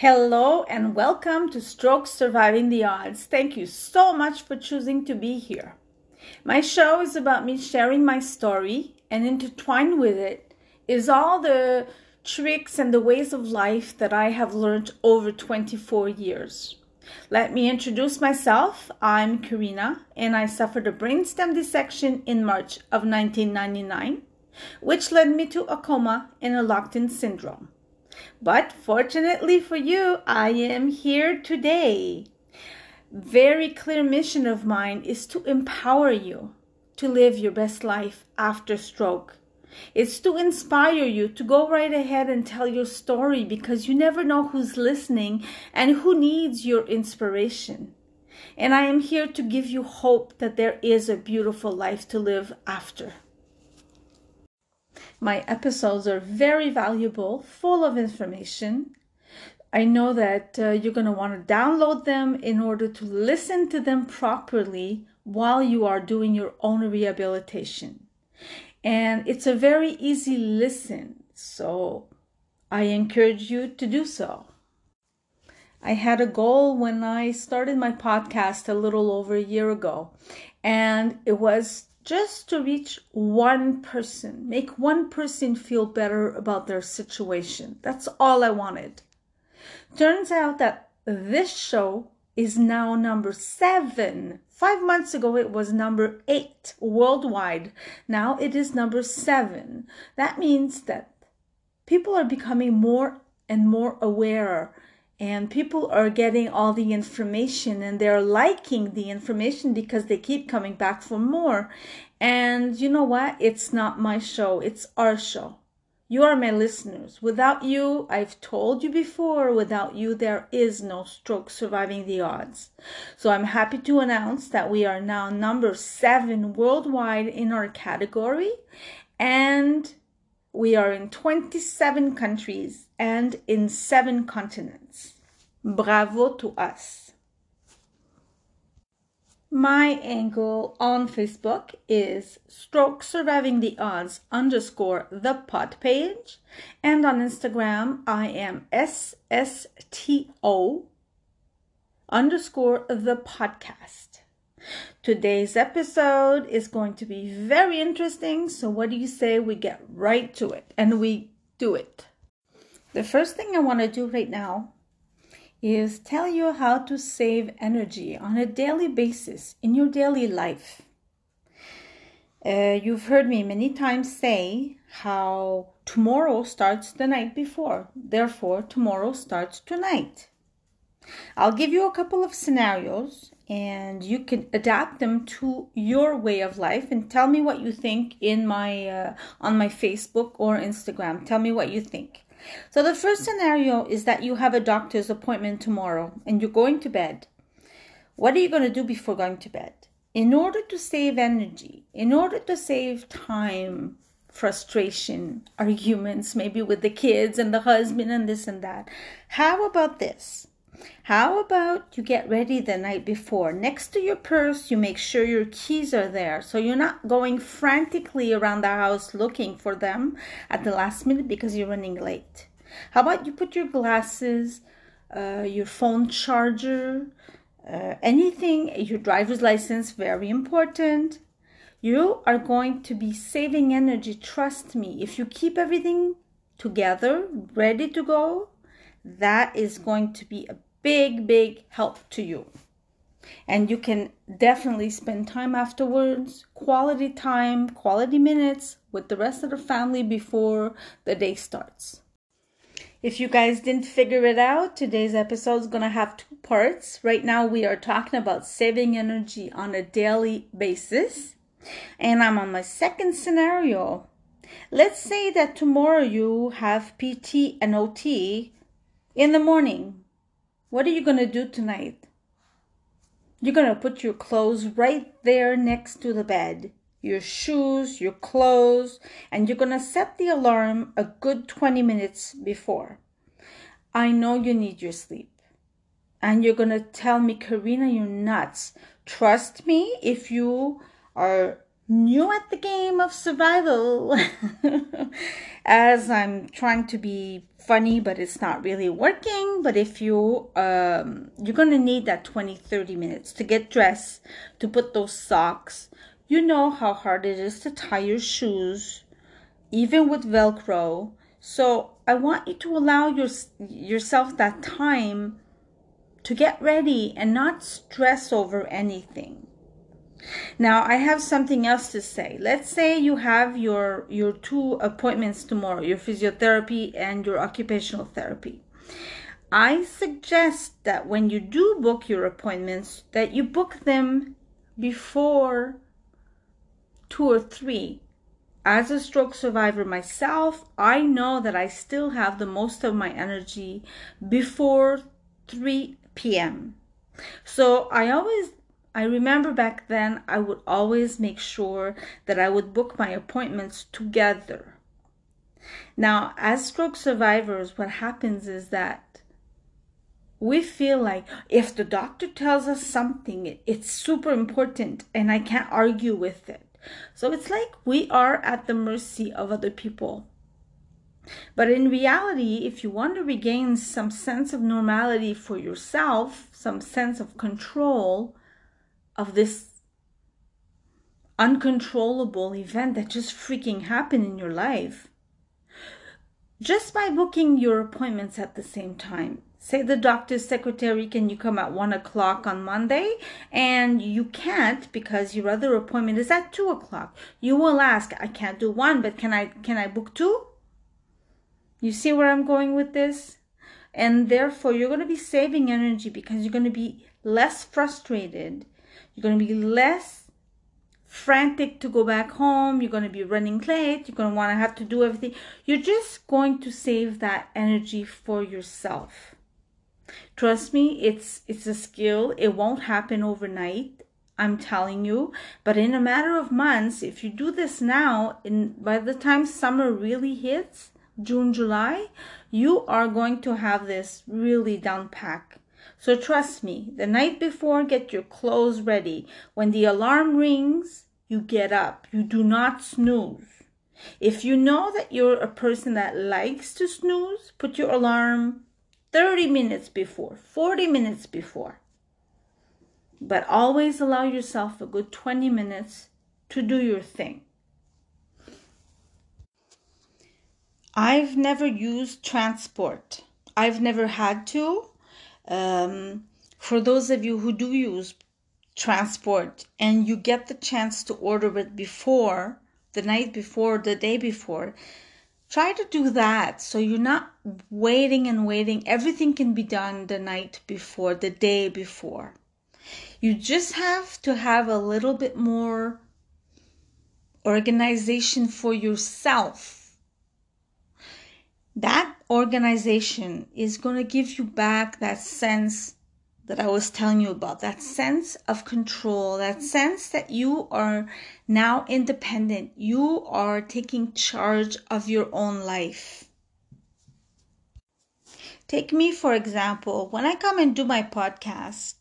Hello and welcome to Stroke Surviving the Odds. Thank you so much for choosing to be here. My show is about me sharing my story, and intertwined with it is all the tricks and the ways of life that I have learned over 24 years. Let me introduce myself. I'm Karina, and I suffered a brainstem dissection in March of 1999, which led me to a coma and a locked in syndrome. But fortunately for you, I am here today. Very clear mission of mine is to empower you to live your best life after stroke. It's to inspire you to go right ahead and tell your story because you never know who's listening and who needs your inspiration. And I am here to give you hope that there is a beautiful life to live after. My episodes are very valuable, full of information. I know that uh, you're going to want to download them in order to listen to them properly while you are doing your own rehabilitation. And it's a very easy listen, so I encourage you to do so. I had a goal when I started my podcast a little over a year ago, and it was just to reach one person, make one person feel better about their situation. That's all I wanted. Turns out that this show is now number seven. Five months ago, it was number eight worldwide. Now it is number seven. That means that people are becoming more and more aware and people are getting all the information and they're liking the information because they keep coming back for more. And you know what? It's not my show, it's our show. You are my listeners. Without you, I've told you before, without you, there is no stroke surviving the odds. So I'm happy to announce that we are now number seven worldwide in our category, and we are in 27 countries and in seven continents. Bravo to us. My angle on Facebook is stroke surviving the odds underscore the pod page. And on Instagram, I am SSTO underscore the podcast. Today's episode is going to be very interesting. So, what do you say we get right to it and we do it? The first thing I want to do right now is tell you how to save energy on a daily basis in your daily life. Uh, you've heard me many times say how tomorrow starts the night before, therefore, tomorrow starts tonight. I'll give you a couple of scenarios and you can adapt them to your way of life and tell me what you think in my uh, on my Facebook or Instagram. Tell me what you think. So the first scenario is that you have a doctor's appointment tomorrow and you're going to bed. What are you going to do before going to bed? In order to save energy, in order to save time, frustration, arguments, maybe with the kids and the husband and this and that, how about this? How about you get ready the night before? Next to your purse, you make sure your keys are there so you're not going frantically around the house looking for them at the last minute because you're running late. How about you put your glasses, uh, your phone charger, uh, anything, your driver's license, very important. You are going to be saving energy, trust me. If you keep everything together, ready to go, that is going to be a big, big help to you. And you can definitely spend time afterwards, quality time, quality minutes with the rest of the family before the day starts. If you guys didn't figure it out, today's episode is going to have two parts. Right now, we are talking about saving energy on a daily basis. And I'm on my second scenario. Let's say that tomorrow you have PT and OT in the morning what are you going to do tonight? You're going to put your clothes right there next to the bed. Your shoes, your clothes, and you're going to set the alarm a good 20 minutes before. I know you need your sleep. And you're going to tell me, Karina, you're nuts. Trust me, if you are new at the game of survival as I'm trying to be funny but it's not really working. But if you um, you're gonna need that 20 30 minutes to get dressed to put those socks. You know how hard it is to tie your shoes even with velcro. So i want you to allow your, yourself that time to get ready and not stress over anything now I have something else to say. Let's say you have your your two appointments tomorrow, your physiotherapy and your occupational therapy. I suggest that when you do book your appointments that you book them before 2 or 3. As a stroke survivor myself, I know that I still have the most of my energy before 3 p.m. So I always I remember back then I would always make sure that I would book my appointments together. Now, as stroke survivors, what happens is that we feel like if the doctor tells us something, it's super important and I can't argue with it. So it's like we are at the mercy of other people. But in reality, if you want to regain some sense of normality for yourself, some sense of control, of this uncontrollable event that just freaking happened in your life. Just by booking your appointments at the same time. Say the doctor's secretary, can you come at one o'clock on Monday? And you can't because your other appointment is at two o'clock. You will ask, I can't do one, but can I can I book two? You see where I'm going with this? And therefore you're gonna be saving energy because you're gonna be less frustrated you're going to be less frantic to go back home. You're going to be running late. You're going to want to have to do everything. You're just going to save that energy for yourself. Trust me, it's it's a skill. It won't happen overnight. I'm telling you, but in a matter of months, if you do this now, in by the time summer really hits, June, July, you are going to have this really down pack. So trust me, the night before, get your clothes ready. When the alarm rings, you get up. You do not snooze. If you know that you're a person that likes to snooze, put your alarm 30 minutes before, 40 minutes before. But always allow yourself a good 20 minutes to do your thing. I've never used transport. I've never had to. Um, for those of you who do use transport and you get the chance to order it before, the night before, the day before, try to do that so you're not waiting and waiting. Everything can be done the night before, the day before. You just have to have a little bit more organization for yourself that organization is going to give you back that sense that I was telling you about that sense of control, that sense that you are now independent, you are taking charge of your own life. Take me, for example, when I come and do my podcast,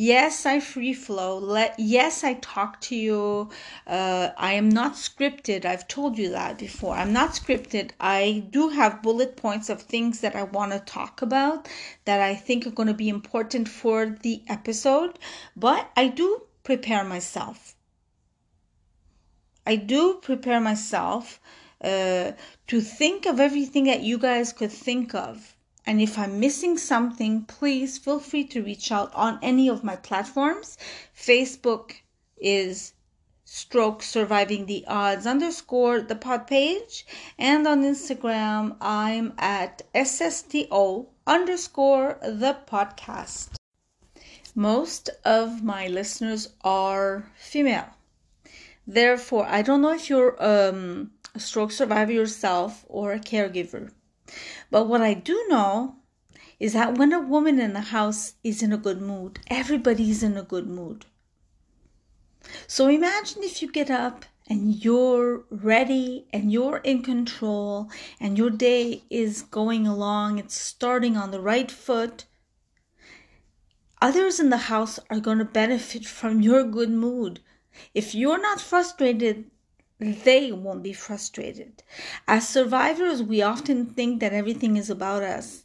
yes i free flow. Let yes i talk to you. Uh, i am not scripted. I've told you that before. I'm not scripted. I do have bullet points of things that i want to talk about that i think are going to be important for the episode but i do prepare myself. I do prepare myself uh, to think of everything that you guys could think of and if I'm missing something, please feel free to reach out on any of my platforms. Facebook is stroke surviving the odds underscore the pod page. And on Instagram, I'm at SSTO underscore the podcast. Most of my listeners are female. Therefore, I don't know if you're um, a stroke survivor yourself or a caregiver. But what I do know is that when a woman in the house is in a good mood, everybody's in a good mood. So imagine if you get up and you're ready and you're in control and your day is going along, it's starting on the right foot. Others in the house are going to benefit from your good mood If you're not frustrated, they won't be frustrated. As survivors, we often think that everything is about us.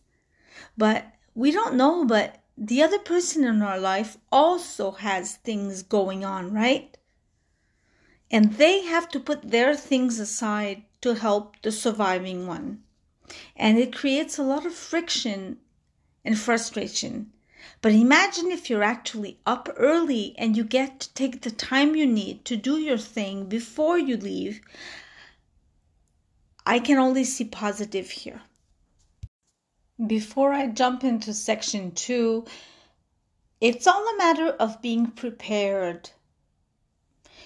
But we don't know, but the other person in our life also has things going on, right? And they have to put their things aside to help the surviving one. And it creates a lot of friction and frustration. But imagine if you're actually up early and you get to take the time you need to do your thing before you leave. I can only see positive here. Before I jump into section two, it's all a matter of being prepared.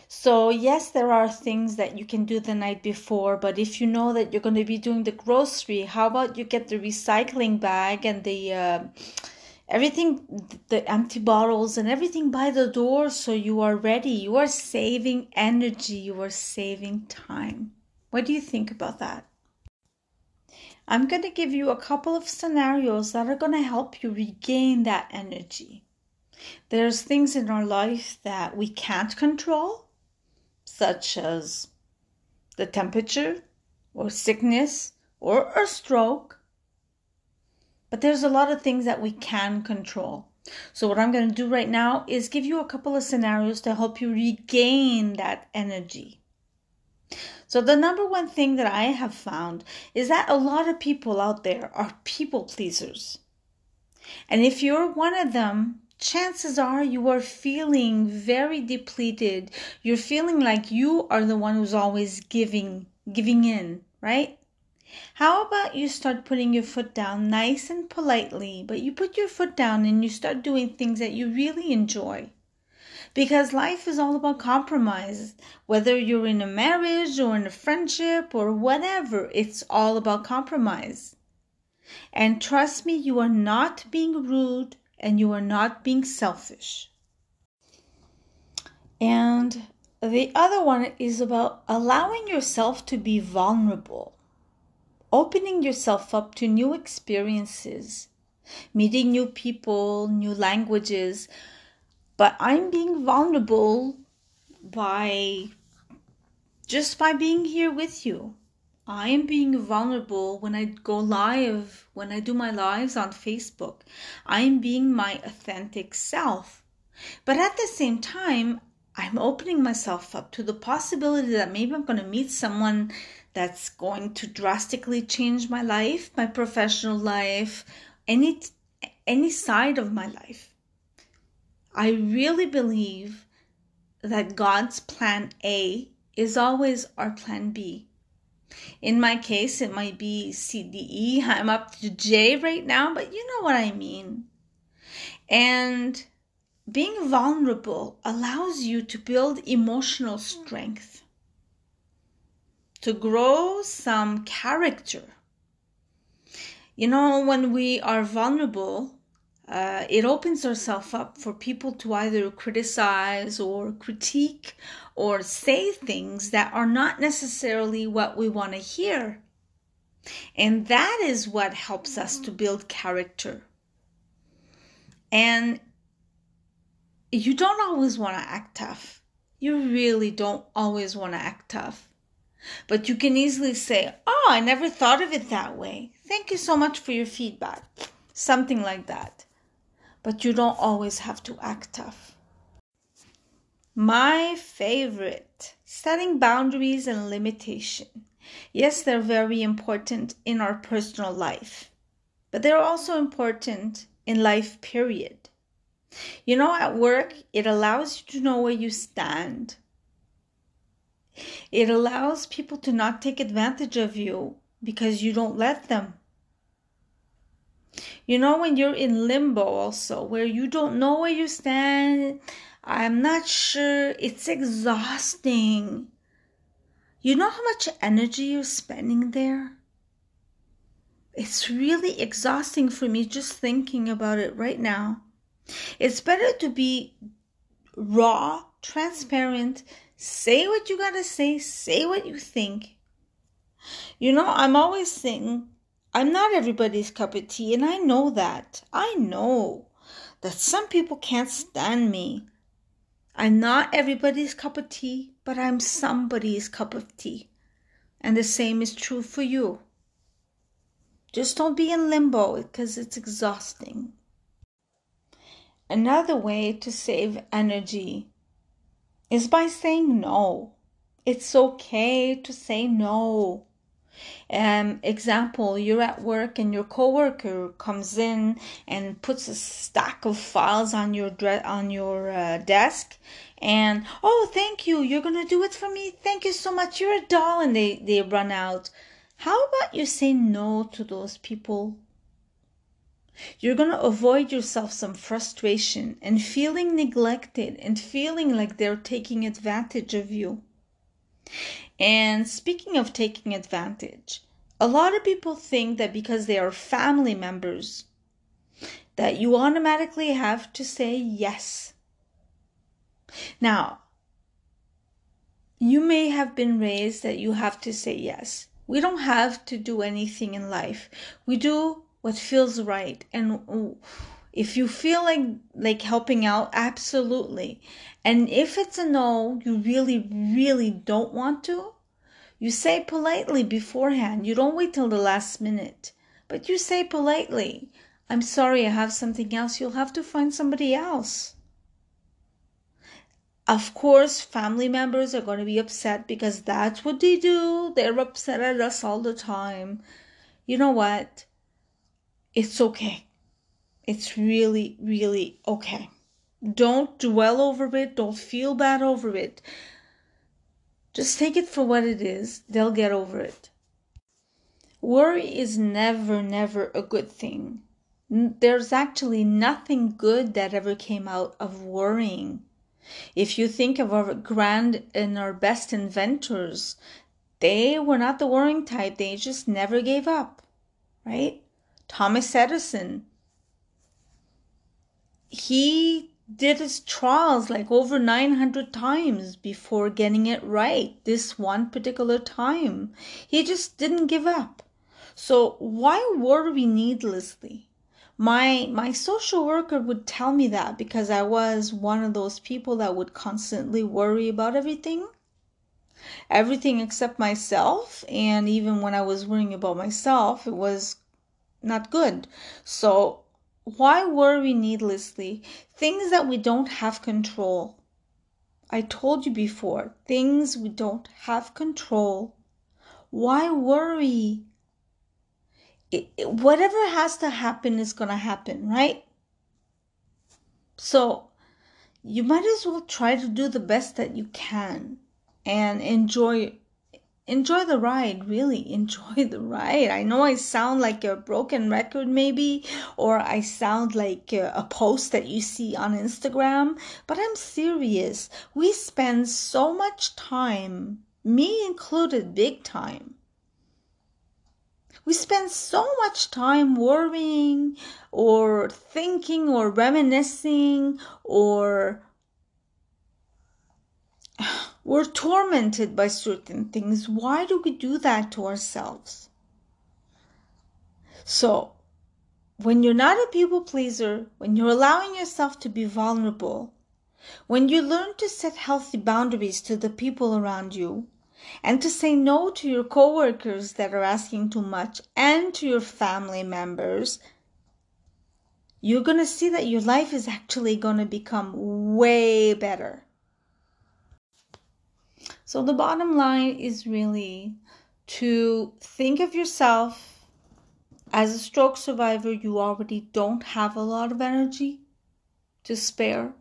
So, yes, there are things that you can do the night before, but if you know that you're going to be doing the grocery, how about you get the recycling bag and the uh, everything, the empty bottles and everything by the door so you are ready? You are saving energy, you are saving time. What do you think about that? I'm going to give you a couple of scenarios that are going to help you regain that energy. There's things in our life that we can't control such as the temperature or sickness or a stroke. But there's a lot of things that we can control. So, what I'm going to do right now is give you a couple of scenarios to help you regain that energy. So, the number one thing that I have found is that a lot of people out there are people pleasers. And if you're one of them, chances are you are feeling very depleted. You're feeling like you are the one who's always giving, giving in, right? How about you start putting your foot down nice and politely, but you put your foot down and you start doing things that you really enjoy? Because life is all about compromise. Whether you're in a marriage or in a friendship or whatever, it's all about compromise. And trust me, you are not being rude and you are not being selfish. And the other one is about allowing yourself to be vulnerable, opening yourself up to new experiences, meeting new people, new languages. But I'm being vulnerable by just by being here with you. I am being vulnerable when I go live, when I do my lives on Facebook. I am being my authentic self. But at the same time, I'm opening myself up to the possibility that maybe I'm going to meet someone that's going to drastically change my life, my professional life, any any side of my life. I really believe that God's plan A is always our plan B. In my case, it might be C, D, E. I'm up to J right now, but you know what I mean. And being vulnerable allows you to build emotional strength, to grow some character. You know, when we are vulnerable, uh, it opens ourselves up for people to either criticize or critique or say things that are not necessarily what we want to hear. And that is what helps us to build character. And you don't always want to act tough. You really don't always want to act tough. But you can easily say, Oh, I never thought of it that way. Thank you so much for your feedback. Something like that but you don't always have to act tough. My favorite setting boundaries and limitation. Yes, they're very important in our personal life, but they're also important in life, period. You know, at work, it allows you to know where you stand. It allows people to not take advantage of you because you don't let them. You know, when you're in limbo, also, where you don't know where you stand, I'm not sure, it's exhausting. You know how much energy you're spending there? It's really exhausting for me just thinking about it right now. It's better to be raw, transparent, say what you gotta say, say what you think. You know, I'm always saying I'm not everybody's cup of tea, and I know that. I know that some people can't stand me. I'm not everybody's cup of tea, but I'm somebody's cup of tea. And the same is true for you. Just don't be in limbo because it's exhausting. Another way to save energy is by saying no. It's okay to say no. Um, example, you're at work and your coworker comes in and puts a stack of files on your dre- on your uh, desk, and oh, thank you, you're gonna do it for me. Thank you so much. You're a doll, and they they run out. How about you say no to those people? You're going to avoid yourself some frustration and feeling neglected and feeling like they're taking advantage of you. And speaking of taking advantage, a lot of people think that because they are family members, that you automatically have to say yes. Now, you may have been raised that you have to say yes. We don't have to do anything in life. We do what feels right. And if you feel like like helping out, absolutely. And if it's a no, you really, really don't want to, you say politely beforehand. You don't wait till the last minute. But you say politely, I'm sorry, I have something else. You'll have to find somebody else. Of course, family members are going to be upset because that's what they do. They're upset at us all the time. You know what? It's okay. It's really, really okay. Don't dwell over it. Don't feel bad over it. Just take it for what it is. They'll get over it. Worry is never, never a good thing. There's actually nothing good that ever came out of worrying. If you think of our grand and our best inventors, they were not the worrying type. They just never gave up, right? Thomas Edison, he did his trials like over 900 times before getting it right this one particular time. He just didn't give up. So why worry needlessly? My my social worker would tell me that because I was one of those people that would constantly worry about everything. Everything except myself, and even when I was worrying about myself, it was not good. So why worry needlessly? Things that we don't have control. I told you before, things we don't have control. Why worry? It, it, whatever has to happen is going to happen, right? So you might as well try to do the best that you can and enjoy enjoy the ride really. Enjoy the ride. I know i sound like a broken record maybe or i sound like uh, a post that you see on instagram but i'm serious. We spend so much time me included big time. We spend so much time worrying or thinking or reminiscing or we're tormented by certain things. Why do we do that to ourselves? So, when you're not a people pleaser, when you're allowing yourself to be vulnerable, when you learn to set healthy boundaries to the people around you, and to say no to your coworkers that are asking too much and to your family members, you're going to see that your life is actually going to become way better. So the bottom line is really to think of yourself as a stroke survivor, you already don't have a lot of energy to spare.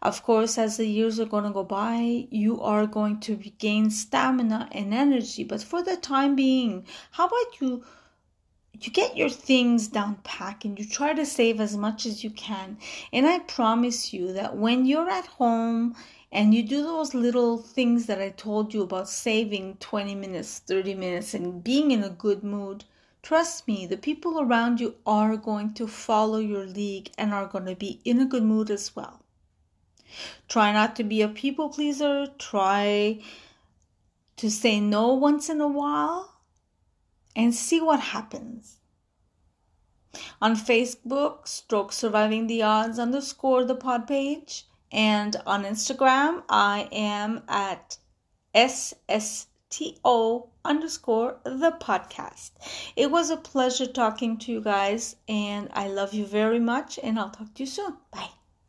Of course, as the years are going to go by, you are going to regain stamina and energy. But for the time being, how about you? You get your things down pack and you try to save as much as you can. And I promise you that when you're at home and you do those little things that I told you about saving 20 minutes, 30 minutes, and being in a good mood, trust me, the people around you are going to follow your lead and are going to be in a good mood as well. Try not to be a people pleaser. Try to say no once in a while and see what happens. On Facebook, stroke surviving the odds underscore the pod page And on Instagram, I am at SSTO underscore the podcast. It was a pleasure talking to you guys, and I love you very much, and I'll talk to you soon. Bye.